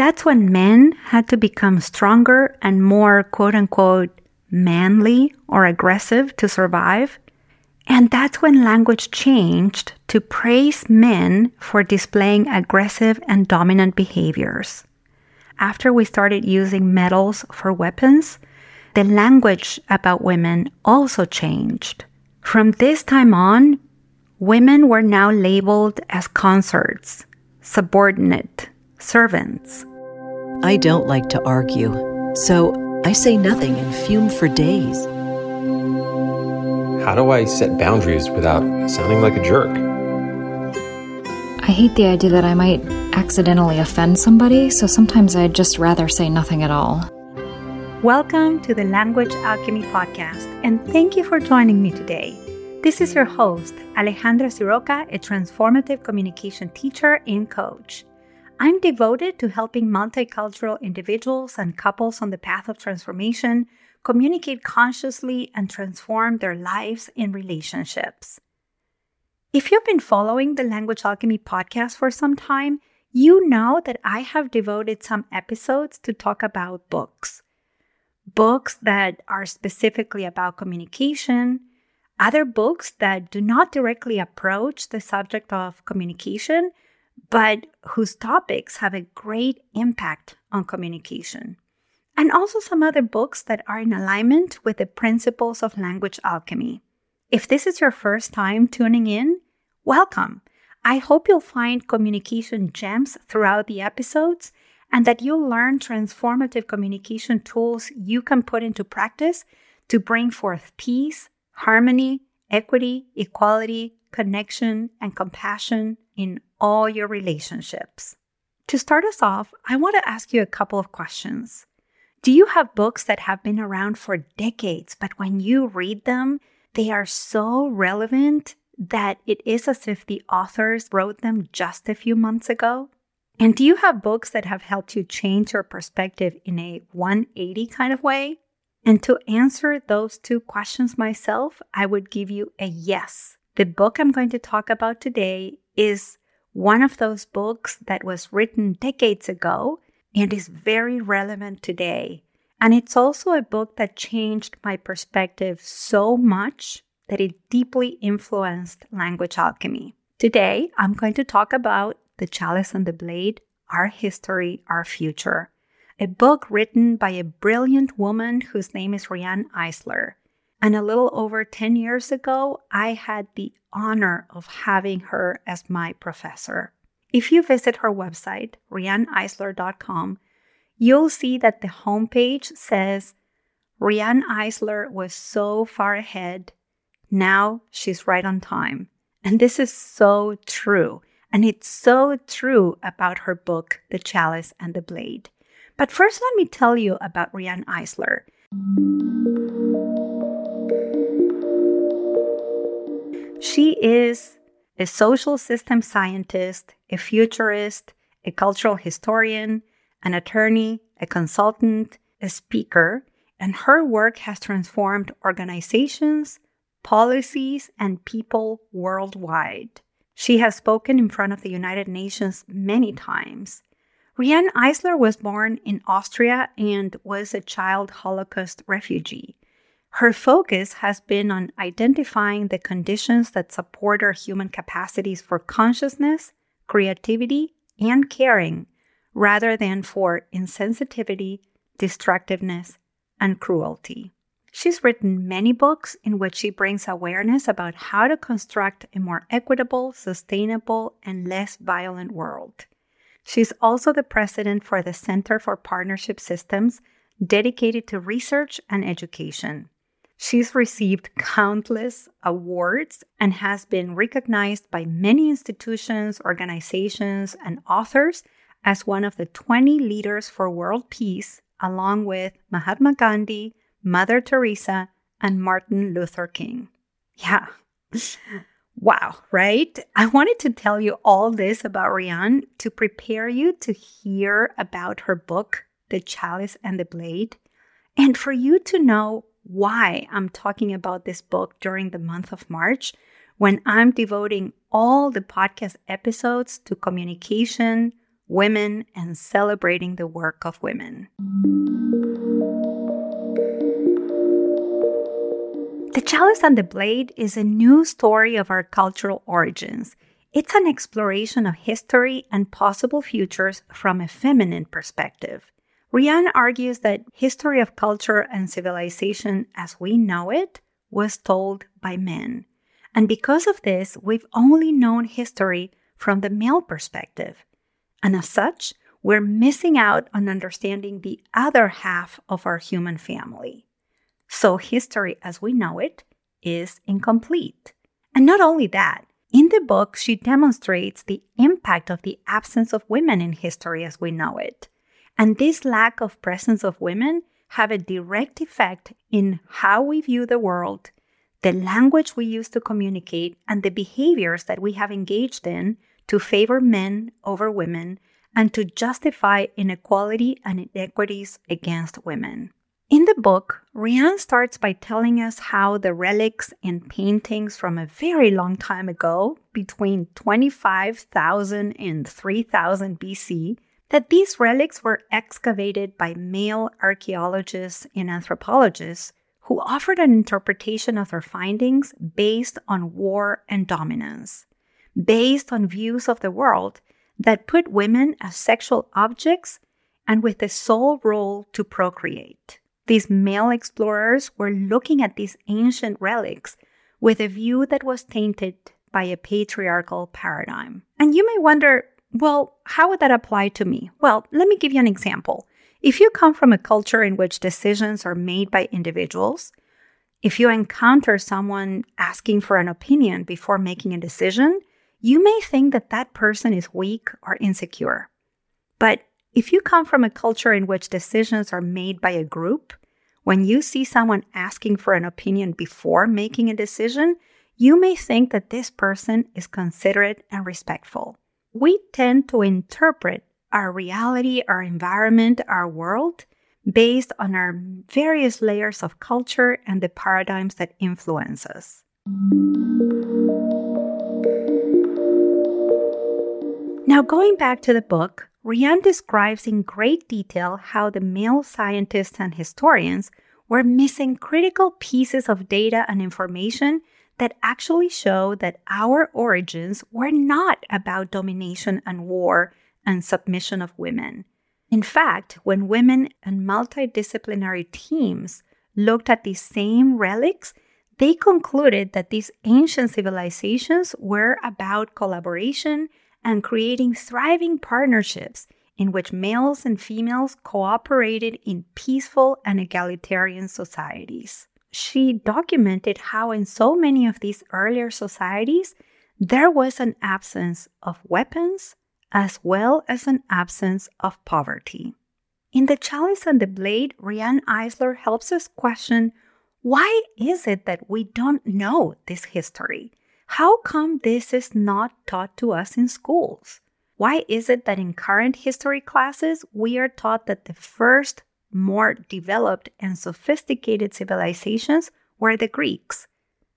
that's when men had to become stronger and more quote unquote manly or aggressive to survive. And that's when language changed to praise men for displaying aggressive and dominant behaviors. After we started using metals for weapons, the language about women also changed. From this time on, women were now labeled as consorts, subordinate, servants. I don't like to argue, so I say nothing and fume for days. How do I set boundaries without sounding like a jerk? I hate the idea that I might accidentally offend somebody, so sometimes I'd just rather say nothing at all. Welcome to the Language Alchemy Podcast, and thank you for joining me today. This is your host, Alejandra Siroca, a transformative communication teacher and coach. I'm devoted to helping multicultural individuals and couples on the path of transformation communicate consciously and transform their lives in relationships. If you've been following the Language Alchemy podcast for some time, you know that I have devoted some episodes to talk about books. Books that are specifically about communication, other books that do not directly approach the subject of communication, but whose topics have a great impact on communication. And also some other books that are in alignment with the principles of language alchemy. If this is your first time tuning in, welcome. I hope you'll find communication gems throughout the episodes and that you'll learn transformative communication tools you can put into practice to bring forth peace, harmony, equity, equality, connection, and compassion in all your relationships. To start us off, I want to ask you a couple of questions. Do you have books that have been around for decades, but when you read them, they are so relevant that it is as if the authors wrote them just a few months ago? And do you have books that have helped you change your perspective in a 180 kind of way? And to answer those two questions myself, I would give you a yes. The book I'm going to talk about today is one of those books that was written decades ago and is very relevant today. And it's also a book that changed my perspective so much that it deeply influenced language alchemy. Today, I'm going to talk about The Chalice and the Blade Our History, Our Future, a book written by a brilliant woman whose name is Riane Eisler. And a little over 10 years ago, I had the honor of having her as my professor. If you visit her website, rianeeisler.com, you'll see that the homepage says, Riane Eisler was so far ahead. Now she's right on time. And this is so true. And it's so true about her book, The Chalice and the Blade. But first, let me tell you about Riane Eisler. She is a social system scientist, a futurist, a cultural historian, an attorney, a consultant, a speaker, and her work has transformed organizations, policies, and people worldwide. She has spoken in front of the United Nations many times. Riane Eisler was born in Austria and was a child Holocaust refugee. Her focus has been on identifying the conditions that support our human capacities for consciousness, creativity, and caring, rather than for insensitivity, destructiveness, and cruelty. She's written many books in which she brings awareness about how to construct a more equitable, sustainable, and less violent world. She's also the president for the Center for Partnership Systems, dedicated to research and education. She's received countless awards and has been recognized by many institutions, organizations, and authors as one of the 20 leaders for world peace, along with Mahatma Gandhi, Mother Teresa, and Martin Luther King. Yeah. Wow, right? I wanted to tell you all this about Riane to prepare you to hear about her book, The Chalice and the Blade, and for you to know why I'm talking about this book during the month of March when I'm devoting all the podcast episodes to communication, women and celebrating the work of women. The Chalice and the Blade is a new story of our cultural origins. It's an exploration of history and possible futures from a feminine perspective. Riane argues that history of culture and civilization as we know it was told by men. And because of this, we've only known history from the male perspective. And as such, we're missing out on understanding the other half of our human family. So history as we know it is incomplete. And not only that, in the book, she demonstrates the impact of the absence of women in history as we know it. And this lack of presence of women have a direct effect in how we view the world, the language we use to communicate, and the behaviors that we have engaged in to favor men over women and to justify inequality and inequities against women. In the book, Riane starts by telling us how the relics and paintings from a very long time ago, between 25,000 and 3000 BC, that these relics were excavated by male archaeologists and anthropologists who offered an interpretation of their findings based on war and dominance, based on views of the world that put women as sexual objects and with the sole role to procreate. These male explorers were looking at these ancient relics with a view that was tainted by a patriarchal paradigm. And you may wonder, well, how would that apply to me? Well, let me give you an example. If you come from a culture in which decisions are made by individuals, if you encounter someone asking for an opinion before making a decision, you may think that that person is weak or insecure. But if you come from a culture in which decisions are made by a group, when you see someone asking for an opinion before making a decision, you may think that this person is considerate and respectful. We tend to interpret our reality, our environment, our world based on our various layers of culture and the paradigms that influence us. Now, going back to the book, Riane describes in great detail how the male scientists and historians were missing critical pieces of data and information that actually show that our origins were not about domination and war and submission of women. In fact, when women and multidisciplinary teams looked at these same relics, they concluded that these ancient civilizations were about collaboration and creating thriving partnerships in which males and females cooperated in peaceful and egalitarian societies. She documented how, in so many of these earlier societies, there was an absence of weapons as well as an absence of poverty. In The Chalice and the Blade, Riane Eisler helps us question why is it that we don't know this history? How come this is not taught to us in schools? Why is it that in current history classes we are taught that the first, more developed and sophisticated civilizations were the Greeks,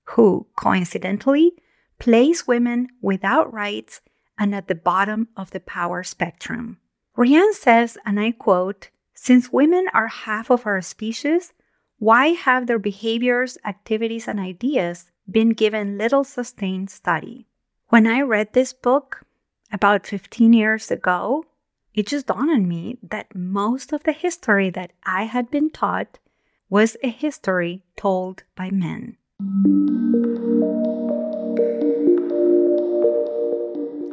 who, coincidentally, place women without rights and at the bottom of the power spectrum? Riane says, and I quote, Since women are half of our species, why have their behaviors, activities, and ideas been given little sustained study. When I read this book about 15 years ago, it just dawned on me that most of the history that I had been taught was a history told by men.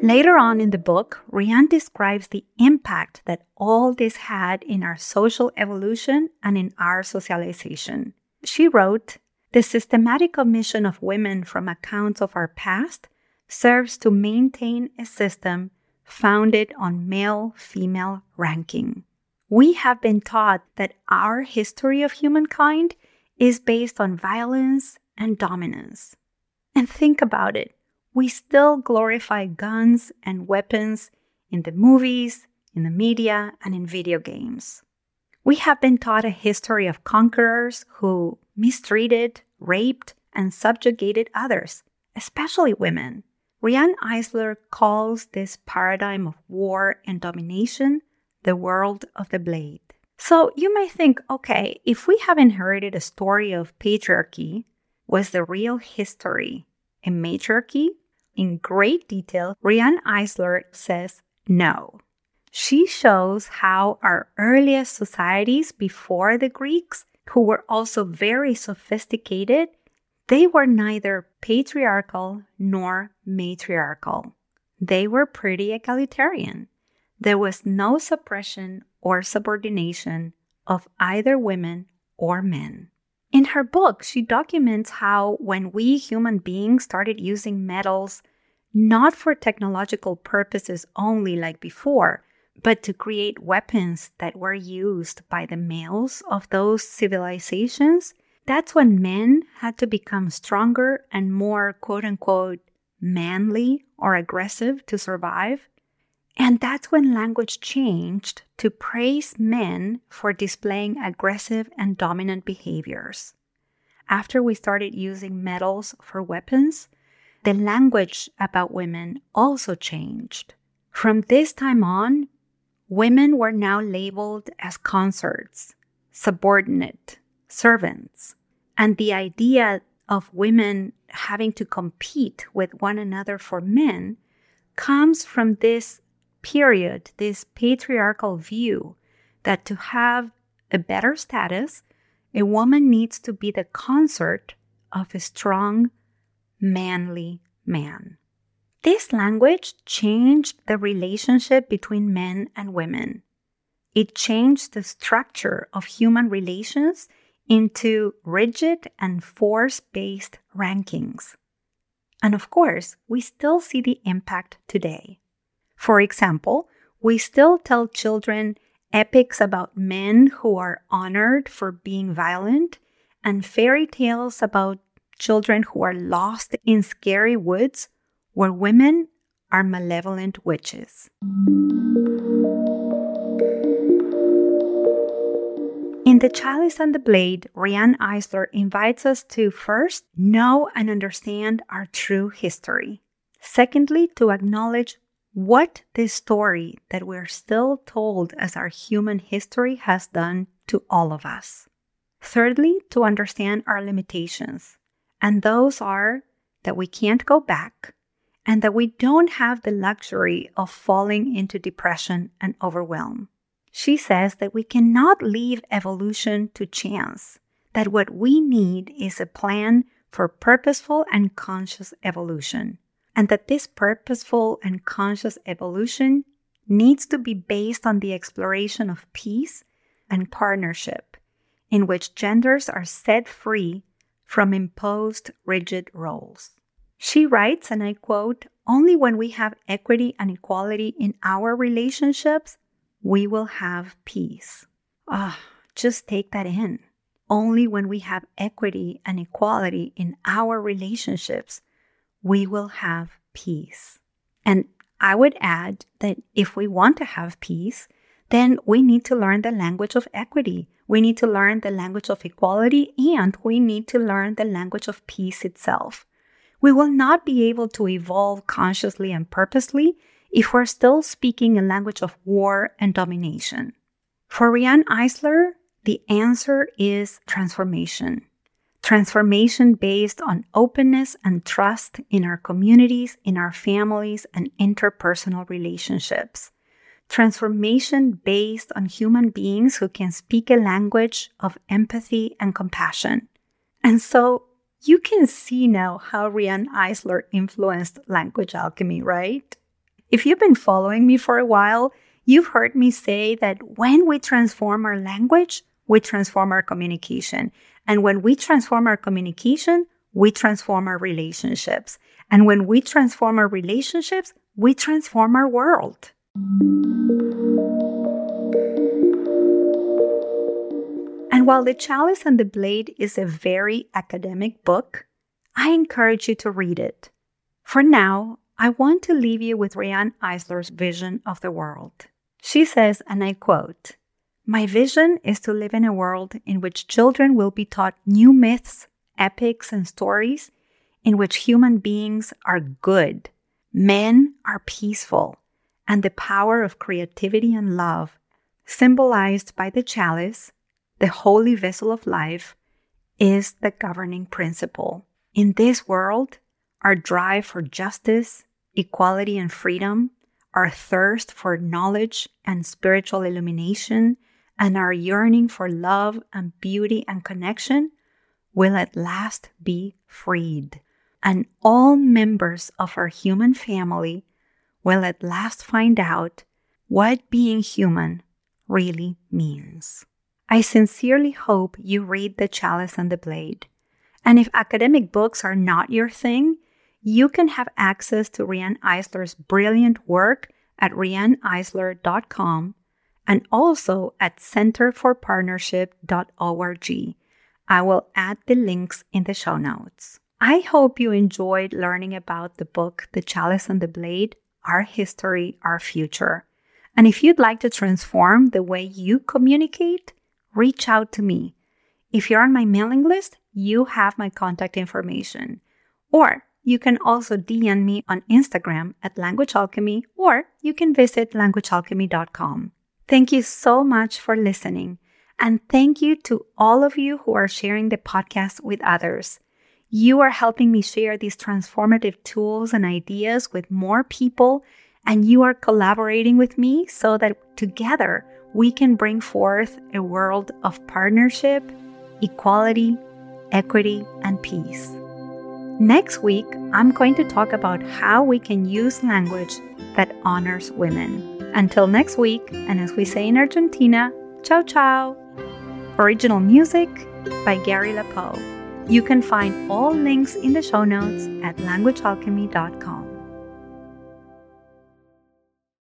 Later on in the book, Riane describes the impact that all this had in our social evolution and in our socialization. She wrote the systematic omission of women from accounts of our past serves to maintain a system founded on male female ranking. We have been taught that our history of humankind is based on violence and dominance. And think about it we still glorify guns and weapons in the movies, in the media, and in video games. We have been taught a history of conquerors who mistreated, raped, and subjugated others, especially women. Riane Eisler calls this paradigm of war and domination the world of the blade. So you may think, okay, if we have inherited a story of patriarchy, was the real history a matriarchy? In great detail, Riane Eisler says no. She shows how our earliest societies before the Greeks, who were also very sophisticated, they were neither patriarchal nor matriarchal. They were pretty egalitarian. There was no suppression or subordination of either women or men. In her book, she documents how when we human beings started using metals not for technological purposes only like before, but to create weapons that were used by the males of those civilizations, that's when men had to become stronger and more quote unquote manly or aggressive to survive. And that's when language changed to praise men for displaying aggressive and dominant behaviors. After we started using metals for weapons, the language about women also changed. From this time on, women were now labeled as consorts, subordinate, servants, and the idea of women having to compete with one another for men comes from this period, this patriarchal view that to have a better status, a woman needs to be the consort of a strong, manly man. This language changed the relationship between men and women. It changed the structure of human relations into rigid and force based rankings. And of course, we still see the impact today. For example, we still tell children epics about men who are honored for being violent and fairy tales about children who are lost in scary woods where women are malevolent witches. The Chalice and the Blade, Riane Eisler invites us to first know and understand our true history. Secondly, to acknowledge what this story that we're still told as our human history has done to all of us. Thirdly, to understand our limitations. And those are that we can't go back and that we don't have the luxury of falling into depression and overwhelm. She says that we cannot leave evolution to chance, that what we need is a plan for purposeful and conscious evolution, and that this purposeful and conscious evolution needs to be based on the exploration of peace and partnership, in which genders are set free from imposed rigid roles. She writes, and I quote, only when we have equity and equality in our relationships, we will have peace. Ah, just take that in. Only when we have equity and equality in our relationships, we will have peace. And I would add that if we want to have peace, then we need to learn the language of equity. We need to learn the language of equality and we need to learn the language of peace itself. We will not be able to evolve consciously and purposely if we're still speaking a language of war and domination. For Riane Eisler, the answer is transformation. Transformation based on openness and trust in our communities, in our families, and interpersonal relationships transformation based on human beings who can speak a language of empathy and compassion. And so you can see now how Riane Eisler influenced language alchemy, right? If you've been following me for a while, you've heard me say that when we transform our language, we transform our communication. And when we transform our communication, we transform our relationships. And when we transform our relationships, we transform our world. And while The Chalice and the Blade is a very academic book, I encourage you to read it. For now, I want to leave you with Riane Eisler's vision of the world. She says, and I quote, My vision is to live in a world in which children will be taught new myths, epics, and stories in which human beings are good Men are peaceful, and the power of creativity and love, symbolized by the chalice, the holy vessel of life, is the governing principle. In this world, our drive for justice, equality, and freedom, our thirst for knowledge and spiritual illumination, and our yearning for love and beauty and connection will at last be freed. And all members of our human family will at last find out what being human really means. I sincerely hope you read The Chalice and the Blade. And if academic books are not your thing, you can have access to Riane Eisler's brilliant work at rianeeisler.com and also at centerforpartnership.org. I will add the links in the show notes. I hope you enjoyed learning about the book, The Chalice and the Blade Our History, Our Future. And if you'd like to transform the way you communicate, reach out to me. If you're on my mailing list, you have my contact information. Or you can also DM me on Instagram at Language Alchemy, or you can visit languagealchemy.com. Thank you so much for listening. And thank you to all of you who are sharing the podcast with others. You are helping me share these transformative tools and ideas with more people, and you are collaborating with me so that together we can bring forth a world of partnership, equality, equity, and peace. Next week, I'm going to talk about how we can use language that honors women. Until next week, and as we say in Argentina, ciao ciao! Original music by Gary LaPoe. You can find all links in the show notes at languagealchemy.com.